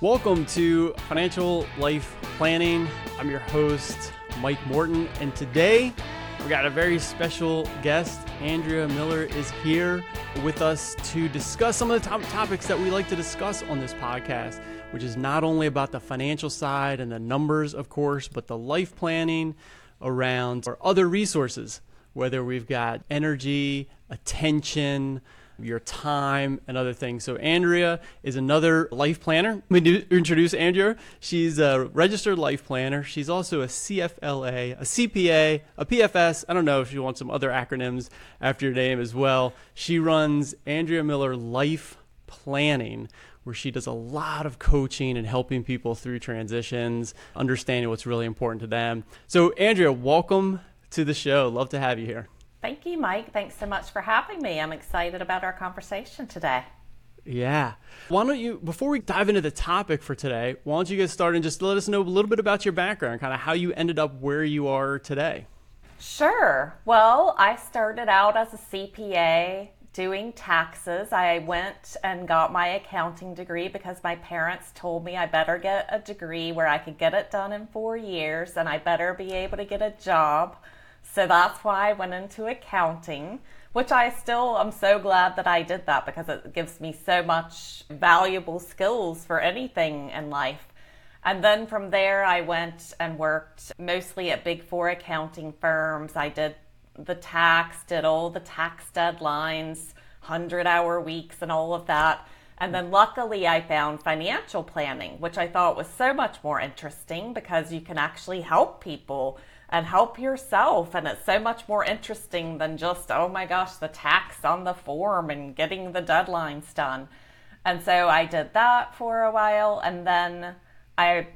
Welcome to Financial Life Planning. I'm your host, Mike Morton, and today we got a very special guest. Andrea Miller is here with us to discuss some of the top topics that we like to discuss on this podcast, which is not only about the financial side and the numbers, of course, but the life planning around or other resources, whether we've got energy, attention, your time, and other things. So, Andrea is another life planner. Let me introduce Andrea. She's a registered life planner. She's also a CFLA, a CPA, a PFS. I don't know if you want some other acronyms after your name as well. She runs Andrea Miller Life Planning where she does a lot of coaching and helping people through transitions, understanding what's really important to them. So, Andrea, welcome to the show. Love to have you here. Thank you, Mike. Thanks so much for having me. I'm excited about our conversation today. Yeah. Why don't you, before we dive into the topic for today, why don't you get started and just let us know a little bit about your background, kind of how you ended up where you are today? Sure. Well, I started out as a CPA doing taxes. I went and got my accounting degree because my parents told me I better get a degree where I could get it done in four years and I better be able to get a job. So that's why I went into accounting, which I still am so glad that I did that because it gives me so much valuable skills for anything in life. And then from there, I went and worked mostly at big four accounting firms. I did the tax, did all the tax deadlines, 100 hour weeks, and all of that. And then luckily, I found financial planning, which I thought was so much more interesting because you can actually help people and help yourself. And it's so much more interesting than just, oh my gosh, the tax on the form and getting the deadlines done. And so I did that for a while. And then I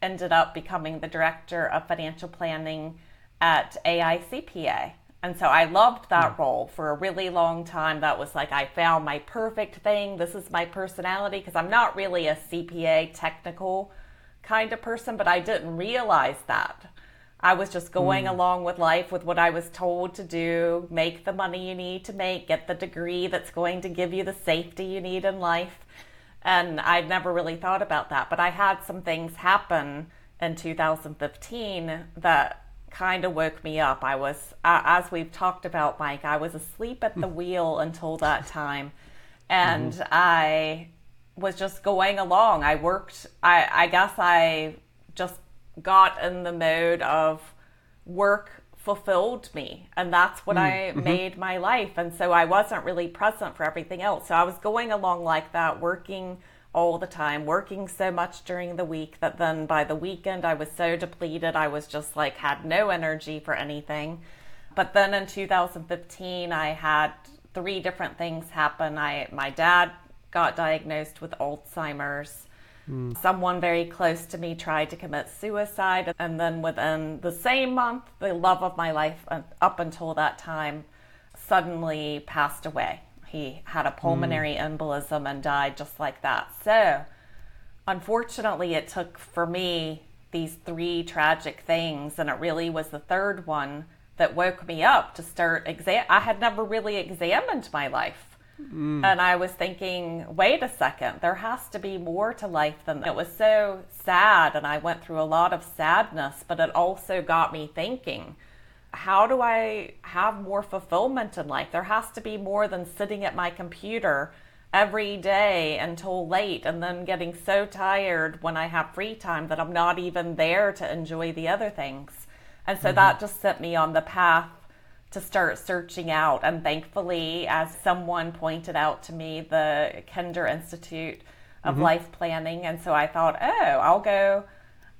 ended up becoming the director of financial planning at AICPA. And so I loved that role for a really long time. That was like I found my perfect thing. This is my personality because I'm not really a CPA technical kind of person, but I didn't realize that I was just going mm. along with life with what I was told to do, make the money you need to make, get the degree that's going to give you the safety you need in life. And I'd never really thought about that. But I had some things happen in 2015 that kind of woke me up. I was, uh, as we've talked about, Mike, I was asleep at the wheel until that time. And mm. I was just going along. I worked, I, I guess I just got in the mode of work fulfilled me. And that's what mm, I mm-hmm. made my life. And so I wasn't really present for everything else. So I was going along like that working all the time working so much during the week that then by the weekend I was so depleted I was just like had no energy for anything. But then in 2015 I had three different things happen. I my dad got diagnosed with Alzheimer's Mm. Someone very close to me tried to commit suicide, and then within the same month, the love of my life uh, up until that time suddenly passed away. He had a pulmonary mm. embolism and died just like that. So, unfortunately, it took for me these three tragic things, and it really was the third one that woke me up to start exam. I had never really examined my life Mm. And I was thinking, wait a second, there has to be more to life than that. It was so sad, and I went through a lot of sadness, but it also got me thinking, how do I have more fulfillment in life? There has to be more than sitting at my computer every day until late and then getting so tired when I have free time that I'm not even there to enjoy the other things. And so mm-hmm. that just set me on the path to start searching out. And thankfully, as someone pointed out to me, the Kinder Institute of mm-hmm. Life Planning. And so I thought, oh, I'll go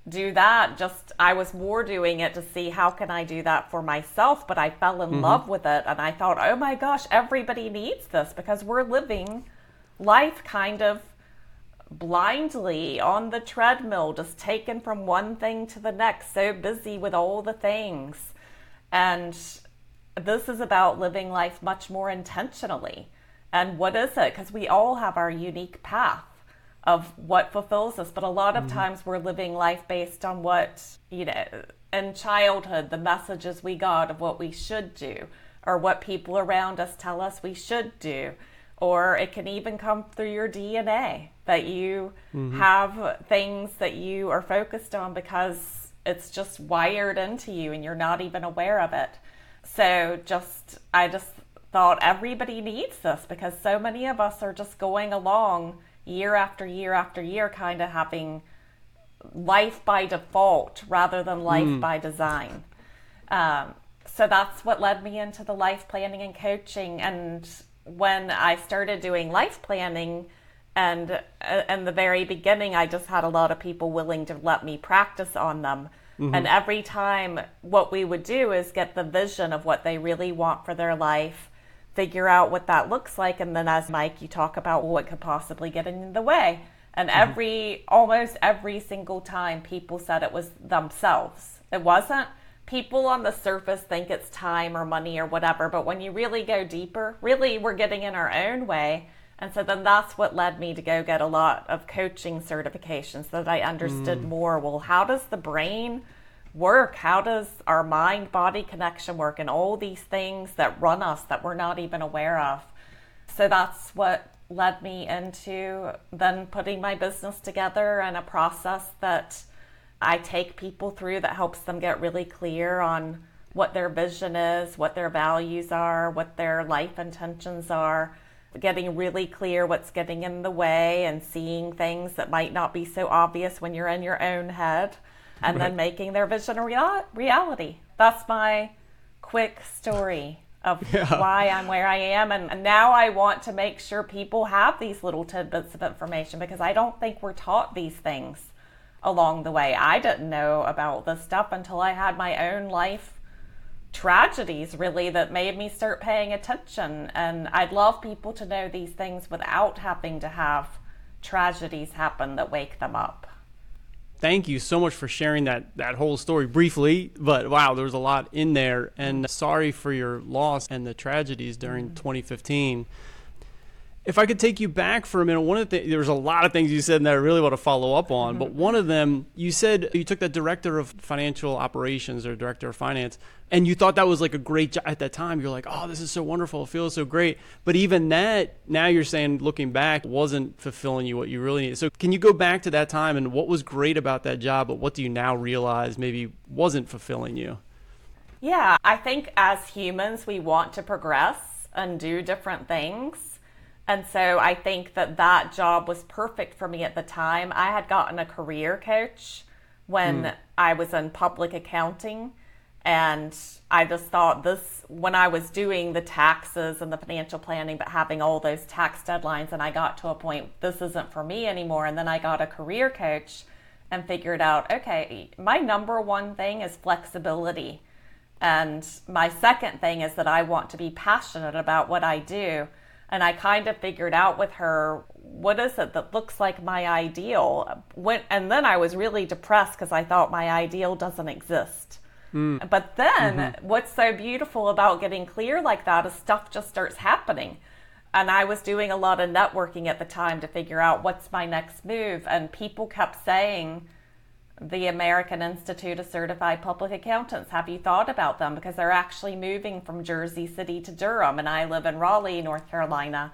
do that. Just, I was more doing it to see how can I do that for myself. But I fell in mm-hmm. love with it. And I thought, oh my gosh, everybody needs this because we're living life kind of blindly on the treadmill, just taken from one thing to the next, so busy with all the things. And this is about living life much more intentionally. And what is it? Because we all have our unique path of what fulfills us, but a lot of mm-hmm. times we're living life based on what, you know, in childhood, the messages we got of what we should do, or what people around us tell us we should do, or it can even come through your DNA that you mm-hmm. have things that you are focused on because it's just wired into you and you're not even aware of it. So just I just thought everybody needs this because so many of us are just going along year after year after year kind of having life by default rather than life mm. by design. Um, so that's what led me into the life planning and coaching and when I started doing life planning and uh, in the very beginning I just had a lot of people willing to let me practice on them. Mm-hmm. And every time what we would do is get the vision of what they really want for their life, figure out what that looks like and then as Mike you talk about what could possibly get in the way. And mm-hmm. every almost every single time people said it was themselves. It wasn't people on the surface think it's time or money or whatever, but when you really go deeper, really we're getting in our own way. And so then that's what led me to go get a lot of coaching certifications so that I understood mm. more. Well, how does the brain work? How does our mind body connection work? And all these things that run us that we're not even aware of. So that's what led me into then putting my business together and a process that I take people through that helps them get really clear on what their vision is, what their values are, what their life intentions are, getting really clear what's getting in the way and seeing things that might not be so obvious when you're in your own head, and right. then making their vision a real- reality. That's my quick story of yeah. why I'm where I am. And now I want to make sure people have these little tidbits of information because I don't think we're taught these things along the way. I didn't know about this stuff until I had my own life tragedies, really, that made me start paying attention. And I'd love people to know these things without having to have tragedies happen that wake them up. Thank you so much for sharing that that whole story briefly, but wow, there was a lot in there and sorry for your loss and the tragedies during mm-hmm. 2015 if I could take you back for a minute, one of the th- there was a lot of things you said that I really want to follow up on, but mm-hmm. one of them you said you took the director of financial operations or director of finance, and you thought that was like a great job at that time. You're like, oh, this is so wonderful, it feels so great. But even that, now you're saying looking back, wasn't fulfilling you what you really needed. So can you go back to that time and what was great about that job, but what do you now realize maybe wasn't fulfilling you? Yeah, I think as humans we want to progress and do different things and so I think that that job was perfect for me at the time. I had gotten a career coach when mm. I was in public accounting. And I just thought this, when I was doing the taxes and the financial planning, but having all those tax deadlines, and I got to a point, this isn't for me anymore. And then I got a career coach and figured out, okay, my number one thing is flexibility. And my second thing is that I want to be passionate about what I do. And I kind of figured out with her what is it that looks like my ideal. When, and then I was really depressed because I thought my ideal doesn't exist. Mm. But then mm-hmm. what's so beautiful about getting clear like that is stuff just starts happening. And I was doing a lot of networking at the time to figure out what's my next move. And people kept saying, the American Institute of Certified Public Accountants. Have you thought about them? Because they're actually moving from Jersey City to Durham, and I live in Raleigh, North Carolina.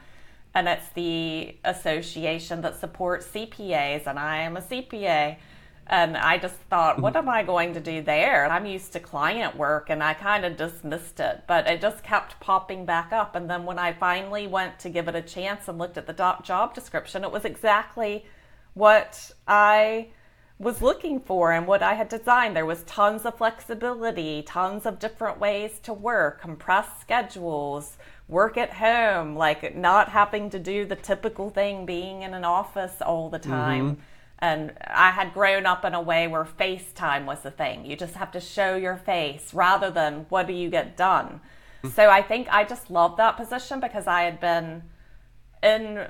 And it's the association that supports CPAs, and I am a CPA. And I just thought, hmm. what am I going to do there? I'm used to client work, and I kind of dismissed it, but it just kept popping back up. And then when I finally went to give it a chance and looked at the job description, it was exactly what I was looking for and what I had designed. There was tons of flexibility, tons of different ways to work, compressed schedules, work at home, like not having to do the typical thing being in an office all the time. Mm-hmm. And I had grown up in a way where FaceTime was the thing. You just have to show your face rather than what do you get done. Mm-hmm. So I think I just loved that position because I had been in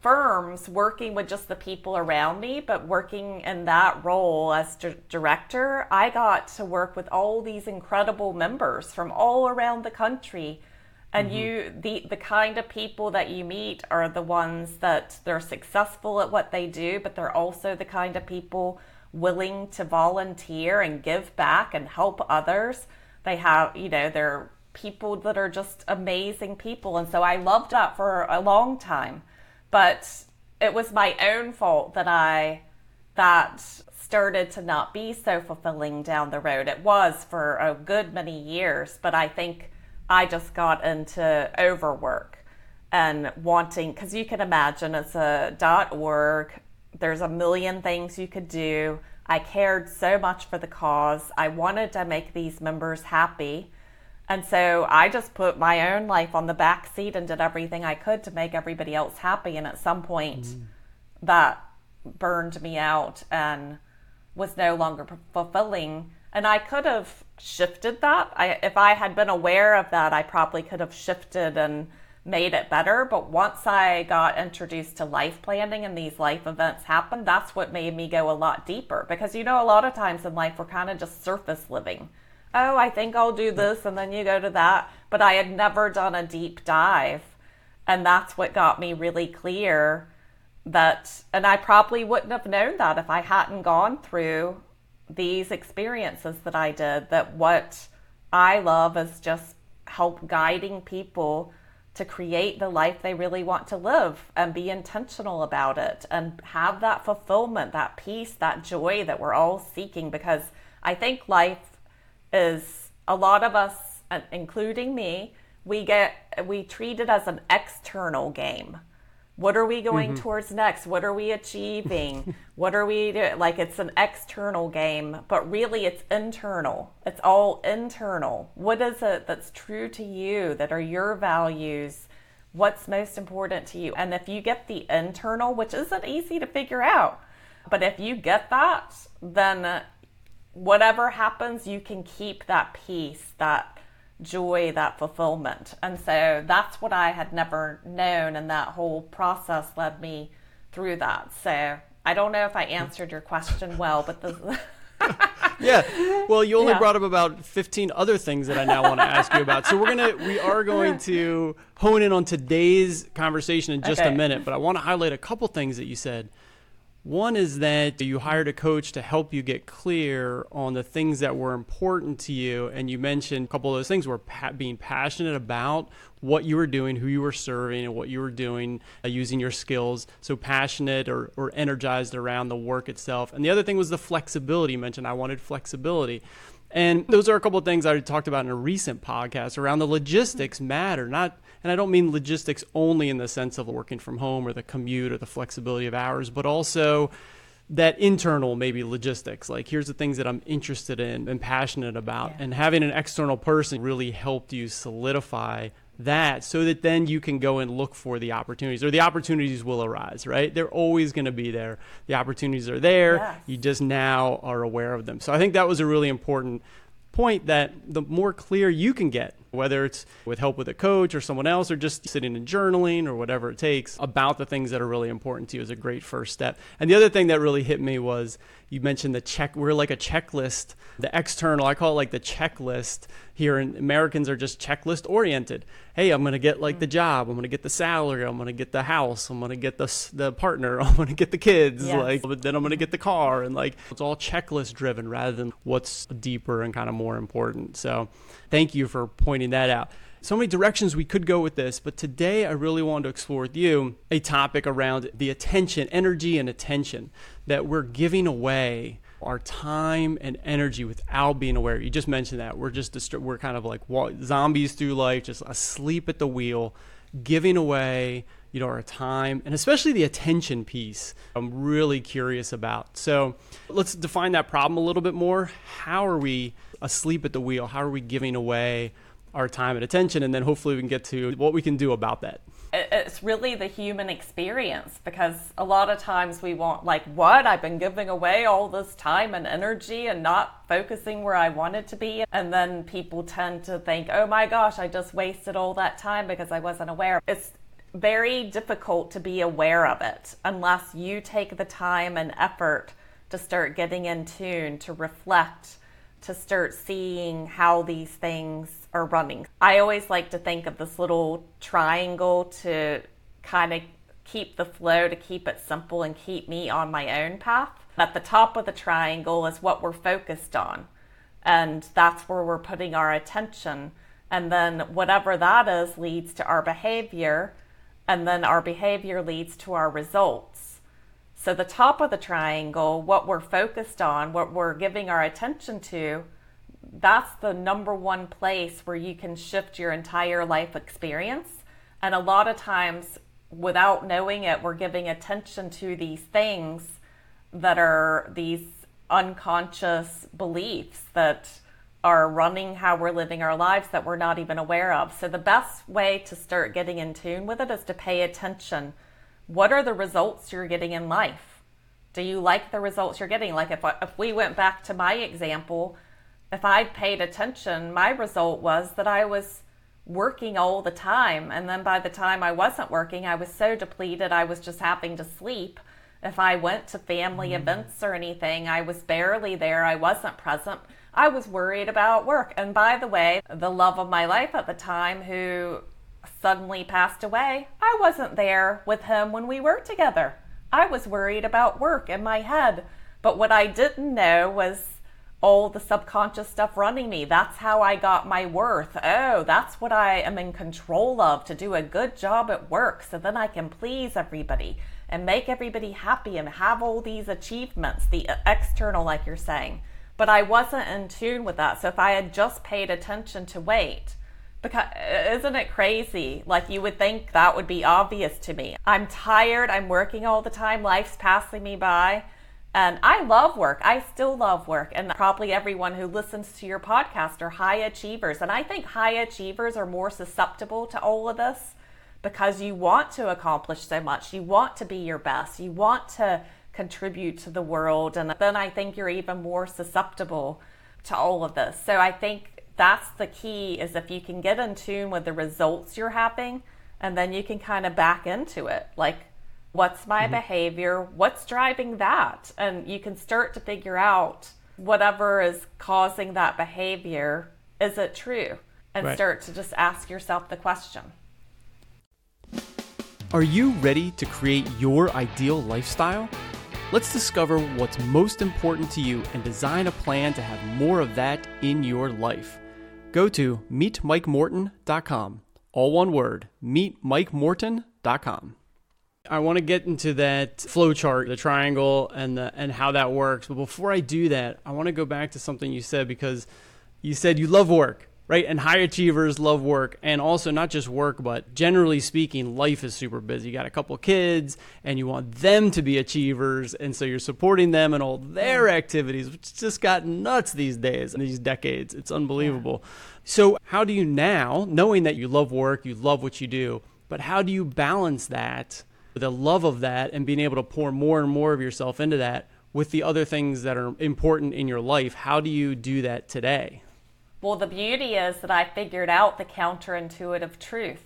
firms working with just the people around me, but working in that role as d- director, I got to work with all these incredible members from all around the country. And mm-hmm. you, the, the kind of people that you meet are the ones that they're successful at what they do, but they're also the kind of people willing to volunteer and give back and help others. They have, you know, they're people that are just amazing people. And so I loved that for a long time. But it was my own fault that I that started to not be so fulfilling down the road. It was for a good many years, but I think I just got into overwork and wanting because you can imagine it's a dot org there's a million things you could do. I cared so much for the cause. I wanted to make these members happy and so i just put my own life on the back seat and did everything i could to make everybody else happy and at some point mm. that burned me out and was no longer fulfilling and i could have shifted that I, if i had been aware of that i probably could have shifted and made it better. But once I got introduced to life planning and these life events happened, that's what made me go a lot deeper. Because, you know, a lot of times in life, we're kind of just surface living. Oh, I think I'll do this, and then you go to that. But I had never done a deep dive. And that's what got me really clear that, and I probably wouldn't have known that if I hadn't gone through these experiences that I did, that what I love is just help guiding people to create the life they really want to live and be intentional about it and have that fulfillment, that peace, that joy that we're all seeking. Because I think life is a lot of us, including me, we get we treat it as an external game what are we going mm-hmm. towards next? What are we achieving? what are we doing? Like it's an external game, but really it's internal. It's all internal. What is it that's true to you, that are your values? What's most important to you? And if you get the internal, which isn't easy to figure out, but if you get that, then whatever happens, you can keep that peace, that joy, that fulfillment. And so that's what I had never known, and that whole process led me through that. So I don't know if I answered your question well, but the. yeah. Well, you only yeah. brought up about 15 other things that I now want to ask you about. So we're going to we are going to hone in on today's conversation in just okay. a minute, but I want to highlight a couple things that you said. One is that you hired a coach to help you get clear on the things that were important to you. And you mentioned a couple of those things were pa- being passionate about what you were doing, who you were serving, and what you were doing uh, using your skills. So passionate or, or energized around the work itself. And the other thing was the flexibility. You mentioned I wanted flexibility. And those are a couple of things I talked about in a recent podcast around the logistics matter, not and I don't mean logistics only in the sense of working from home or the commute or the flexibility of hours, but also that internal maybe logistics. Like here's the things that i'm interested in and passionate about. Yeah. and having an external person really helped you solidify that so that then you can go and look for the opportunities or the opportunities will arise right? They're always going to be there. The opportunities are there. Yes. you just now are aware of them. So i think that was a really important point that the more clear you can get whether it's with help with a coach or someone else or just sitting and journaling or whatever it takes about the things that are really important to you is a great first step. And the other thing that really hit me was you mentioned the check we're like a checklist the external i call it like the checklist here and americans are just checklist oriented. Hey i'm going to get like the job i'm going to get the salary i'm going to get the house i'm going to get the the partner i'm going to get the kids yes. like but then i'm going to get the car and like it's all checklist driven rather than what's deeper and kind of more important. So thank you for pointing that out so many directions we could go with this, but today I really wanted to explore with you a topic around the attention, energy, and attention that we're giving away our time and energy without being aware. You just mentioned that we're just we're kind of like zombies through life, just asleep at the wheel, giving away you know our time and especially the attention piece. I'm really curious about. So let's define that problem a little bit more. How are we asleep at the wheel? How are we giving away? Our time and attention, and then hopefully we can get to what we can do about that. It's really the human experience because a lot of times we want, like, what? I've been giving away all this time and energy and not focusing where I wanted to be. And then people tend to think, oh my gosh, I just wasted all that time because I wasn't aware. It's very difficult to be aware of it unless you take the time and effort to start getting in tune, to reflect, to start seeing how these things are running. I always like to think of this little triangle to kind of keep the flow, to keep it simple and keep me on my own path. At the top of the triangle is what we're focused on, and that's where we're putting our attention. And then whatever that is leads to our behavior. And then our behavior leads to our results. So, the top of the triangle, what we're focused on, what we're giving our attention to, that's the number one place where you can shift your entire life experience. And a lot of times, without knowing it, we're giving attention to these things that are these unconscious beliefs that are running how we're living our lives that we're not even aware of. So, the best way to start getting in tune with it is to pay attention. What are the results you're getting in life? Do you like the results you're getting? Like, if, if we went back to my example, if I'd paid attention, my result was that I was working all the time. And then by the time I wasn't working, I was so depleted, I was just having to sleep. If I went to family mm. events or anything, I was barely there, I wasn't present. I was worried about work. And by the way, the love of my life at the time, who suddenly passed away, I wasn't there with him when we were together. I was worried about work in my head. But what I didn't know was all the subconscious stuff running me. That's how I got my worth. Oh, that's what I am in control of to do a good job at work so then I can please everybody and make everybody happy and have all these achievements, the external, like you're saying. But I wasn't in tune with that. So if I had just paid attention to weight, because isn't it crazy? Like you would think that would be obvious to me. I'm tired, I'm working all the time, life's passing me by and I love work. I still love work. And probably everyone who listens to your podcast are high achievers. And I think high achievers are more susceptible to all of this because you want to accomplish so much. You want to be your best. You want to contribute to the world. And then I think you're even more susceptible to all of this. So I think that's the key is if you can get in tune with the results you're having and then you can kind of back into it. Like What's my mm-hmm. behavior? What's driving that? And you can start to figure out whatever is causing that behavior. Is it true? And right. start to just ask yourself the question. Are you ready to create your ideal lifestyle? Let's discover what's most important to you and design a plan to have more of that in your life. Go to meetmikemorton.com. All one word, meetmikemorton.com. I want to get into that flow chart, the triangle, and the and how that works. But before I do that, I want to go back to something you said because you said you love work, right? And high achievers love work, and also not just work, but generally speaking, life is super busy. You got a couple kids, and you want them to be achievers, and so you're supporting them and all their mm. activities, which just got nuts these days in these decades. It's unbelievable. Yeah. So, how do you now, knowing that you love work, you love what you do, but how do you balance that? the love of that and being able to pour more and more of yourself into that with the other things that are important in your life. How do you do that today? Well, the beauty is that I figured out the counterintuitive truth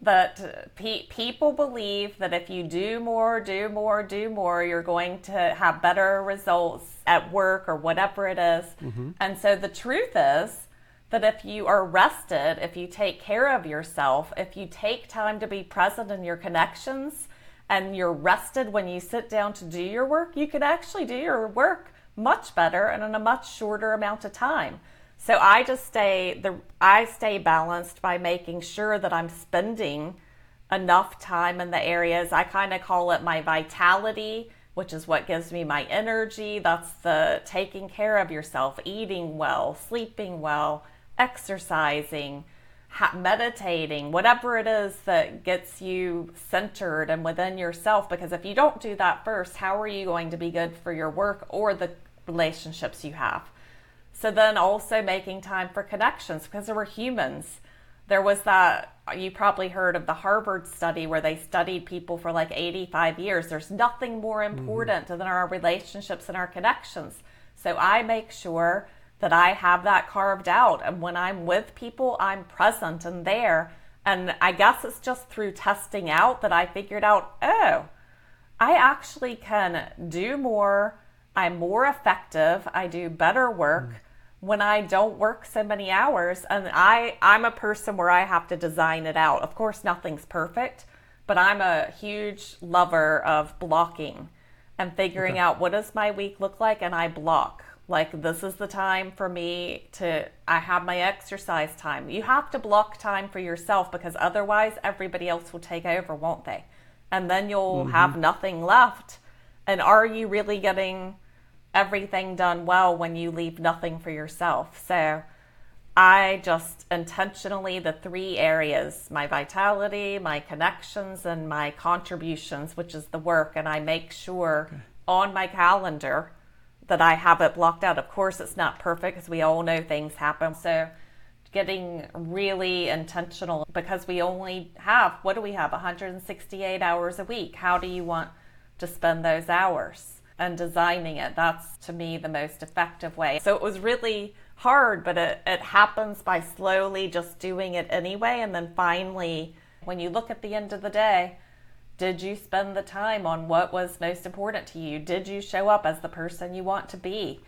that pe- people believe that if you do more, do more, do more, you're going to have better results at work or whatever it is. Mm-hmm. And so the truth is that if you are rested, if you take care of yourself, if you take time to be present in your connections and you're rested when you sit down to do your work, you can actually do your work much better and in a much shorter amount of time. So I just stay the I stay balanced by making sure that I'm spending enough time in the areas I kind of call it my vitality, which is what gives me my energy. That's the taking care of yourself, eating well, sleeping well, exercising, meditating, whatever it is that gets you centered and within yourself. Because if you don't do that first, how are you going to be good for your work or the relationships you have? So then also making time for connections because there were humans. There was that, you probably heard of the Harvard study where they studied people for like 85 years. There's nothing more mm-hmm. important mm. than our relationships and our connections. So I make sure that I have that carved out. And when I'm with people, I'm present and there. And I guess it's just through testing out that I figured out, oh, I actually can do more. I'm more effective. I do better work. Mm. When I don't work so many hours, and I, I'm a person where I have to design it out. Of course, nothing's perfect, but I'm a huge lover of blocking and figuring okay. out what does my week look like, and I block Like, this is the time for me to, I have my exercise time. You have to block time for yourself because otherwise everybody else will take over, won't they? And then you'll mm-hmm. have nothing left. And are you really getting everything done well when you leave nothing for yourself? So, I just intentionally, the three areas my vitality, my connections, and my contributions, which is the work, and I make sure okay. on my calendar that I have it blocked out. Of course, it's not perfect because we all know things happen. So, getting really intentional because we only have, what do we have, 168 hours a week. How do you want to spend those hours? And designing it, that's to me the most effective way. So, it was really hard, but it, it happens by slowly just doing it anyway. And then finally, when you look at the end of the day, did you spend the time on what was most important to you? Did you show up as the person you want to be?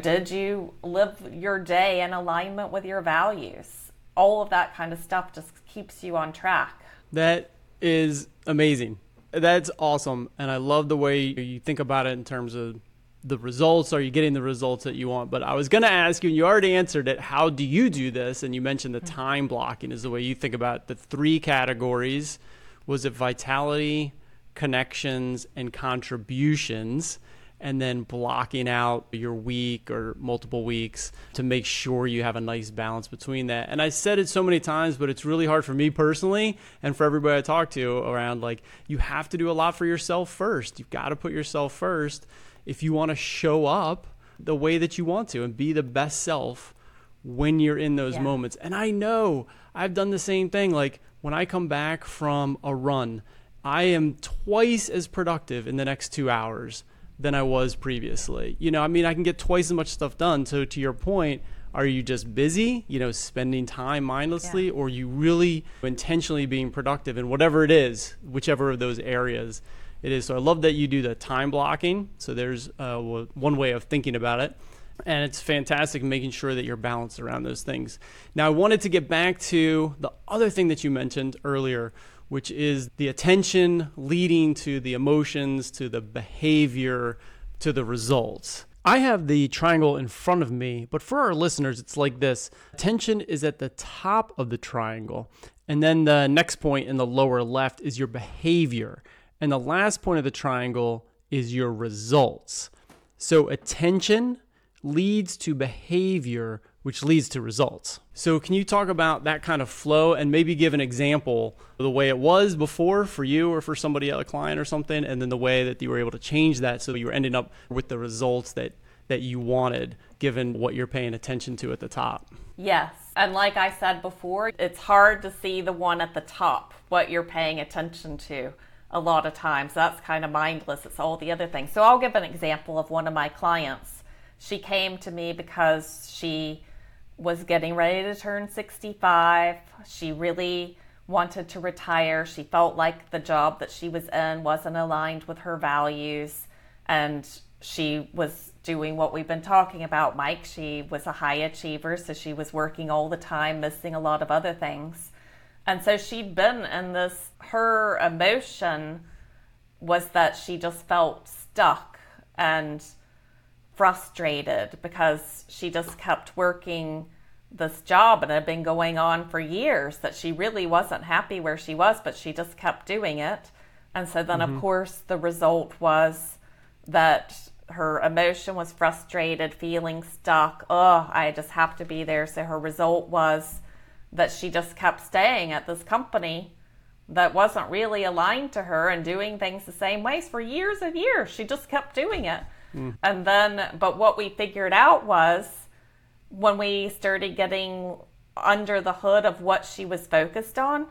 Did you live your day in alignment with your values? All of that kind of stuff just keeps you on track. That is amazing. That's awesome. And I love the way you think about it in terms of the results? Are you getting the results that you want? But I was going to ask you, and you already answered it. How do you do this? And you mentioned the mm-hmm. time blocking is the way you think about the three categories. Was it vitality, connections, and contributions? And then blocking out your week or multiple weeks to make sure you have a nice balance between that. And I said it so many times, but it's really hard for me personally and for everybody I talk to around like, you have to do a lot for yourself first. You've got to put yourself first if you want to show up the way that you want to and be the best self when you're in those yeah. moments. And I know I've done the same thing. Like when I come back from a run, I am twice as productive in the next two hours than I was previously. You know, I mean, I can get twice as much stuff done. So to your point, are you just busy, you know, spending time mindlessly, yeah. or you really intentionally being productive in whatever it is, whichever of those areas? it is. So I love that you do the time blocking. So there's uh, one way of thinking about it. And it's fantastic making sure that you're balanced around those things. Now, I wanted to get back to the other thing that you mentioned earlier, which is the attention leading to the emotions, to the behavior, to the results. I have the triangle in front of me, but for our listeners, it's like this attention is at the top of the triangle. And then the next point in the lower left is your behavior. And the last point of the triangle is your results. So attention leads to behavior, which leads to results. So, can you talk about that kind of flow and maybe give an example of the way it was before for you or for somebody, a client or something, and then the way that you were able to change that so you were ending up with the results that, that you wanted given what you're paying attention to at the top? Yes. And like I said before, it's hard to see the one at the top, what you're paying attention to a lot of times. That's kind of mindless. It's all the other things. So I'll give an example of one of my clients. She came to me because she was getting ready to turn 65. She really wanted to retire. She felt like the job that she was in wasn't aligned with her values. And she was doing what we've been talking about, Mike. She was a high achiever, so she was working all the time, missing a lot of other things. And so she'd been in this, her emotion was that she just felt stuck and frustrated because she just kept working this job and it had been going on for years that she really wasn't happy where she was, but she just kept doing it. And so then, mm-hmm. of course, the result was that her emotion was frustrated, feeling stuck. Oh, I just have to be there. So her result was that she just kept staying at this company that wasn't really aligned to her and doing things the same ways for years and years. She just kept doing it. Mm. And then, but what we figured out was when we started getting under the hood of what she was focused on,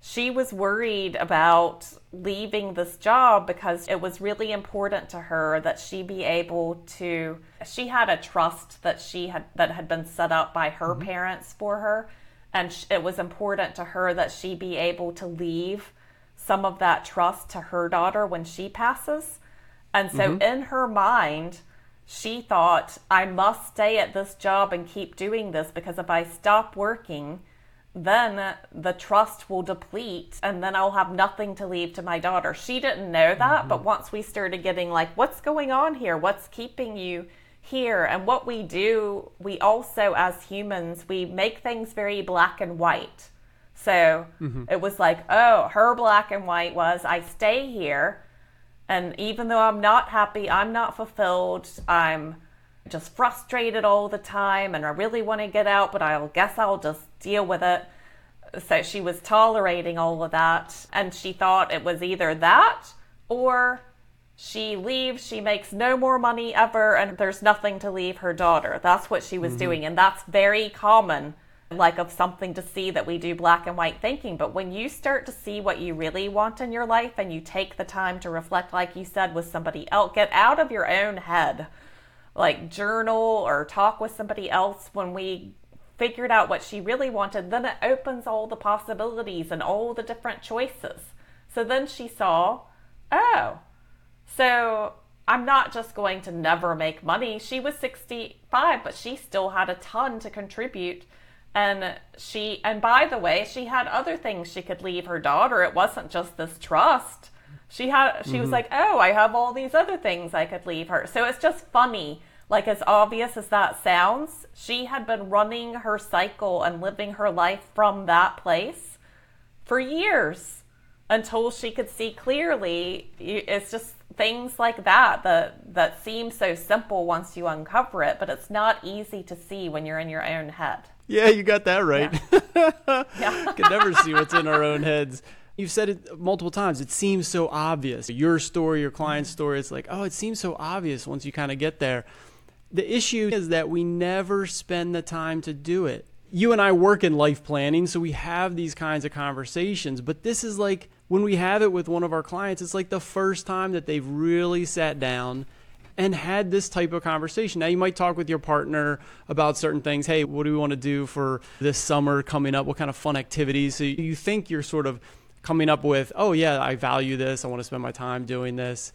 she was worried about leaving this job because it was really important to her that she be able to she had a trust that she had that had been set up by her mm-hmm. parents for her and it was important to her that she be able to leave some of that trust to her daughter when she passes. And so mm-hmm. in her mind, she thought, I must stay at this job and keep doing this because if I stop working, then the trust will deplete and then I'll have nothing to leave to my daughter. She didn't know that, mm-hmm. but once we started getting like, what's going on here? What's keeping you here. And what we do, we also, as humans, we make things very black and white. So mm-hmm. it was like, oh, her black and white was I stay here. And even though I'm not happy, I'm not fulfilled, I'm just frustrated all the time and I really want to get out, but I'll guess I'll just deal with it. So she was tolerating all of that. And she thought it was either that or she leaves, she makes no more money ever, and there's nothing to leave her daughter. That's what she was mm-hmm. doing. And that's very common, like of something to see that we do black and white thinking. But when you start to see what you really want in your life and you take the time to reflect, like you said, with somebody else, get out of your own head, like journal or talk with somebody else when we figured out what she really wanted, then it opens all the possibilities and all the different choices. So then she saw, oh, so I'm not just going to never make money. She was 65, but she still had a ton to contribute. And she, and by the way, she had other things she could leave her daughter. It wasn't just this trust. She had, she mm-hmm. was like, oh, I have all these other things I could leave her. So it's just funny. Like, as obvious as that sounds, she had been running her cycle and living her life from that place for years until she could see clearly. It's just things like that that that seem so simple once you uncover it, but it's not easy to see when you're in your own head. Yeah, you got that right. Yeah. yeah. Can never see what's in our own heads. You've said it multiple times. It seems so obvious. Your story, your client's story, it's like, oh, it seems so obvious once you kind of get there. The issue is that we never spend the time to do it. You and I work in life planning, so we have these kinds of conversations, but this is like when we have it with one of our clients, it's like the first time that they've really sat down and had this type of conversation. Now, you might talk with your partner about certain things. Hey, what do we want to do for this summer coming up? What kind of fun activities? So you think you're sort of coming up with, oh, yeah, I value this. I want to spend my time doing this.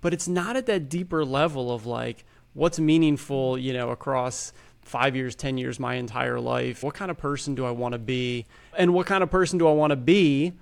But it's not at that deeper level of like, what's meaningful, you know, across five years, 10 years, my entire life? What kind of person do I want to be? And what kind of person do I want to be?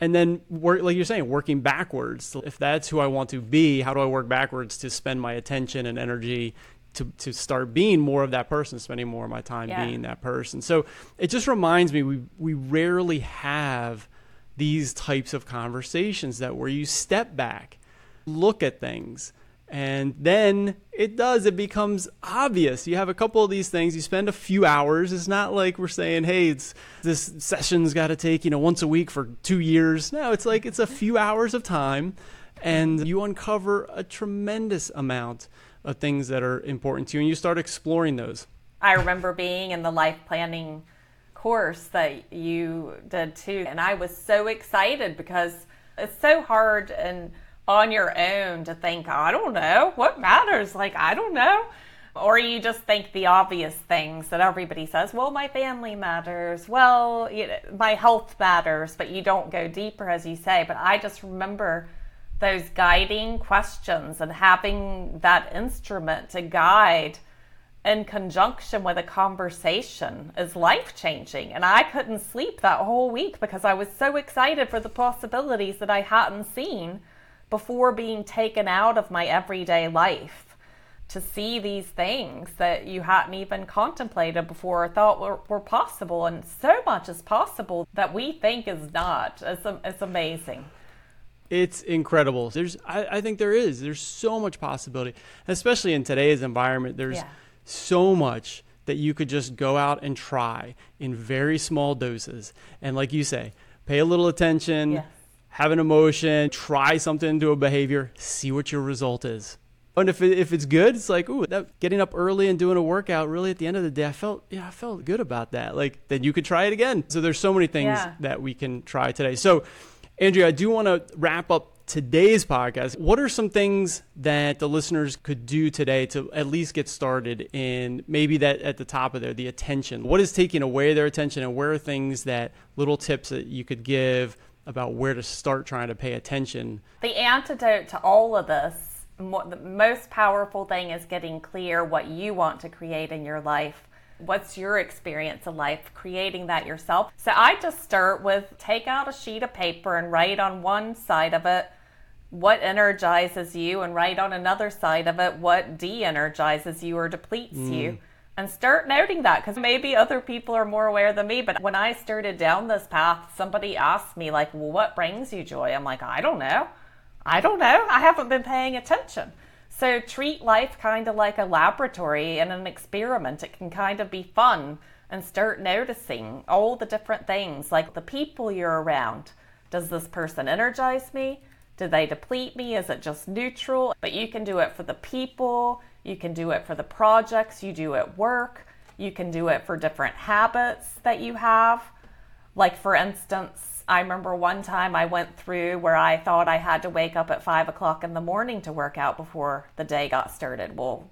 And then work like you're saying working backwards if that's who i want to be how do i work backwards to spend my attention and energy to, to start being more of that person spending more of my time yeah. being that person so it just reminds me we we rarely have these types of conversations that where you step back look at things and then it does, it becomes obvious. You have a couple of these things, you spend a few hours. It's not like we're saying, hey, it's this session's got to take, you know, once a week for two years. No, it's like it's a few hours of time and you uncover a tremendous amount of things that are important to you and you start exploring those. I remember being in the life planning course that you did too. And I was so excited because it's so hard and on your own to think, I don't know, what matters? Like, I don't know. Or you just think the obvious things that everybody says, well, my family matters, well, you know, my health matters, but you don't go deeper, as you say. But I just remember those guiding questions and having that instrument to guide in conjunction with a conversation is life changing. And I couldn't sleep that whole week because I was so excited for the possibilities that I hadn't seen before being taken out of my everyday life to see these things that you hadn't even contemplated before or thought were, were possible. And so much is possible that we think is not. It's, it's amazing. It's incredible. There's, I, I, think there is. There's so much possibility, especially in today's environment. There's yeah. so much that you could just go out and try in very small doses. And like you say, pay a little attention, yes have an emotion, try something, do a behavior, see what your result is. And if, it, if it's good, it's like, ooh, that getting up early and doing a workout, really at the end of the day, I felt, yeah, I felt good about that. Like, then you could try it again. So there's so many things yeah. that we can try today. So, Andrea, I do want to wrap up today's podcast. What are some things that the listeners could do today to at least get started in maybe that at the top of there, the attention? What is taking away their attention and where are things that little tips that you could give about where to start trying to pay attention. The antidote to all of this, the most powerful thing is getting clear what you want to create in your life. What's your experience of life, creating that yourself? So I just start with take out a sheet of paper and write on one side of it what energizes you, and write on another side of it what de energizes you or depletes mm. you. And start noting that because maybe other people are more aware than me. But when I started down this path, somebody asked me, like, well, what brings you joy? I'm like, I don't know. I don't know. I haven't been paying attention. So treat life kind of like a laboratory and an experiment. It can kind of be fun and start noticing all the different things like the people you're around. Does this person energize me? Do they deplete me? Is it just neutral? But you can do it for the people, you can do it for the projects you do at work, you can do it for different habits that you have. Like, for instance, I remember one time I went through where I thought I had to wake up at five o'clock in the morning to work out before the day got started. Well,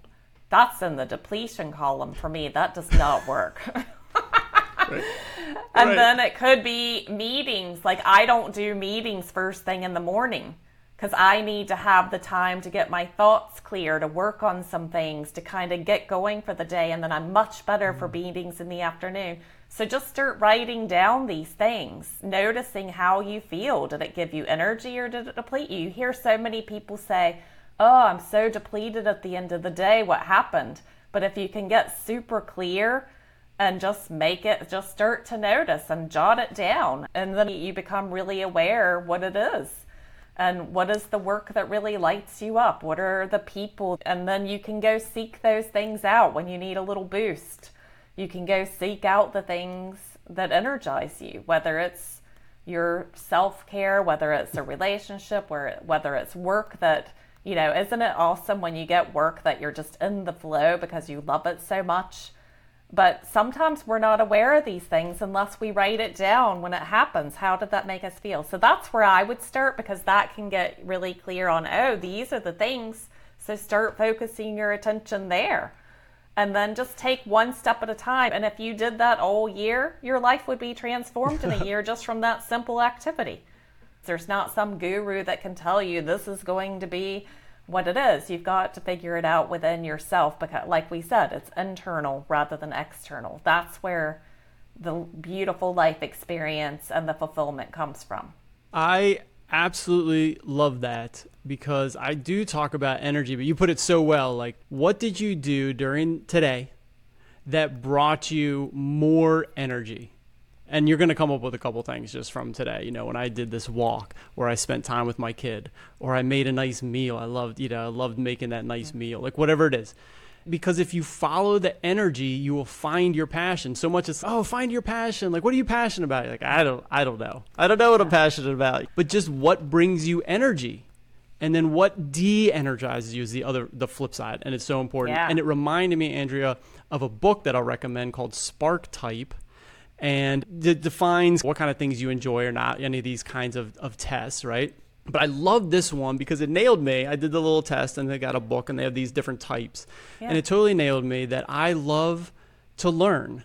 that's in the depletion column for me. That does not work. right. And right. then it could be meetings. Like I don't do meetings first thing in the morning because I need to have the time to get my thoughts clear, to work on some things, to kind of get going for the day. And then I'm much better mm. for meetings in the afternoon. So just start writing down these things, noticing how you feel. Did it give you energy or did it deplete you? You hear so many people say, oh, I'm so depleted at the end of the day. What happened? But if you can get super clear and just make it, just start to notice and jot it down. And then you become really aware what it is. And what is the work that really lights you up? What are the people? And then you can go seek those things out when you need a little boost. You can go seek out the things that energize you, whether it's your self care, whether it's a relationship, whether it's work that you know, isn't it awesome when you get work that you're just in the flow because you love it so much? But sometimes we're not aware of these things unless we write it down when it happens. How did that make us feel? So that's where I would start because that can get really clear on, oh, these are the things. So start focusing your attention there. And then just take one step at a time. And if you did that all year, your life would be transformed in a year just from that simple activity. There's not some guru that can tell you this is going to be what it is. You've got to figure it out within yourself because, like we said, it's internal rather than external. That's where the beautiful life experience and the fulfillment comes from. I absolutely love that because I do talk about energy, but you put it so well. Like, what did you do during today that brought you more energy? And you're going to come up with a couple things just from today. You know when i did this walk or i spent time with my kid or i made a nice meal i loved you know i loved making that nice meal like whatever it is. Because if you follow the energy you will find your passion. So much as oh find your passion. Like what are you passionate about? Like i don't i don't know. I don't know what i'm passionate about. But just what brings you energy and then what de-energizes you is the other the flip side and it's so important. Yeah. and it reminded me andrea of a book that i'll recommend called Sparketype and it defines what kind of things you enjoy or not, any of these kinds of, of tests, right? But I love this one because it nailed me. I did the little test and they got a book and they have these different types. Yeah. And it totally nailed me that I love to learn.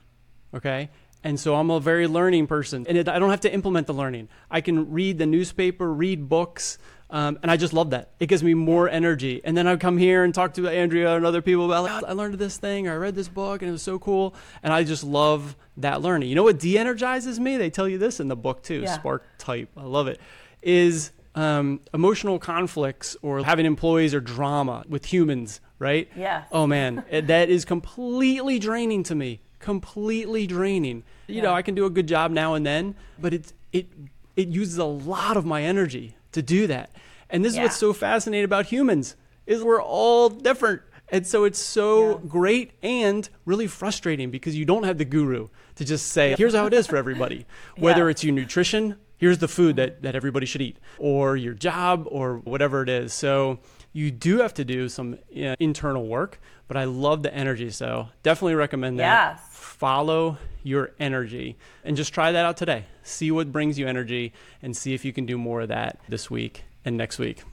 Okay. And so I'm a very learning person. And it, I don't have to implement the learning. I can read the newspaper, read books, um, and I just love that. It gives me more energy. And then I come here and talk to Andrea and other people about, like, I learned this thing or I read this book and it was so cool. And I just love that learning. You know what de energizes me? They tell you this in the book too yeah. Spark Type. I love it. Is um, emotional conflicts or having employees or drama with humans, right? Yeah. Oh man, that is completely draining to me. Completely draining. You yeah. know, I can do a good job now and then, but it it it uses a lot of my energy to do that. And this yeah. is what's so fascinating about humans is we're all different. And so it's so yeah. great and really frustrating because you don't have the guru to just say, here's how it is for everybody. Whether yeah. it's your nutrition, here's the food that, that everybody should eat, or your job, or whatever it is. So you do have to do some you know, internal work, but I love the energy. So definitely recommend that. Yes. Follow your energy and just try that out today. See what brings you energy and see if you can do more of that this week and next week.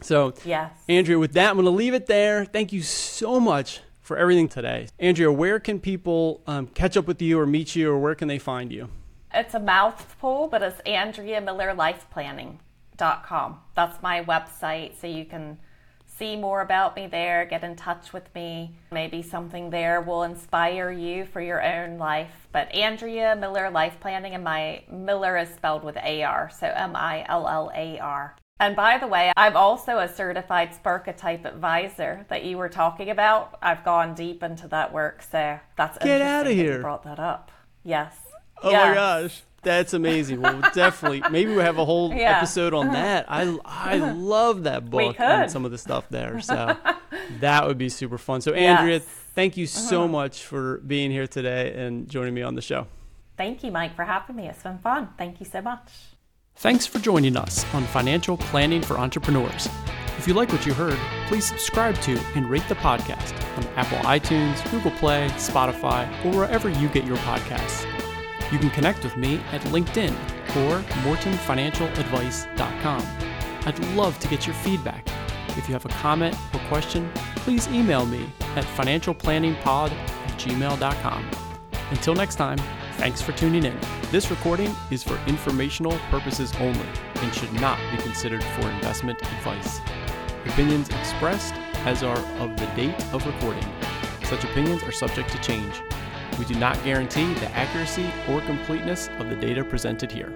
So, yes. Andrea, with that, I'm going to leave it there. Thank you so much for everything today. Andrea, where can people um, catch up with you or meet you or where can they find you? It's a mouthful, but it's AndreaMillarLifePlanning.com. That's my website, so you can see more about me there, get in touch with me. Maybe something there will inspire you for your own life. But Andrea Millar Life Planning, and my Millar is spelled with A R, so M I L L A R. And by the way, I'm also a certified Sparketype advisor that you were talking about. I've gone deep into that work, so that's Get that you here. brought that up. Yes. Oh Yes. my gosh. That's amazing. Well, definitely. Maybe we have a whole Yeah. episode on that. I I love that book and some of the stuff there. So that would be super fun. So Andrea, Yes. Uh-huh. thank you so much for being here today and joining me on the show. Thank you, Mike, for having me. It's been fun. Thank you so much. Thanks for joining us on Financial Planning for Entrepreneurs. If you like what you heard, please subscribe to and rate the podcast on Apple iTunes, Google Play, Spotify, or wherever you get your podcasts. You can connect with me at LinkedIn or mortonfinancialadvice.com. I'd love to get your feedback. If you have a comment or question, please email me at financialplanningpod at gmail.com. Until next time, thanks for tuning in. This recording is for informational purposes only and should not be considered for investment advice. Opinions expressed as are of the date of recording. Such opinions are subject to change. We do not guarantee the accuracy or completeness of the data presented here.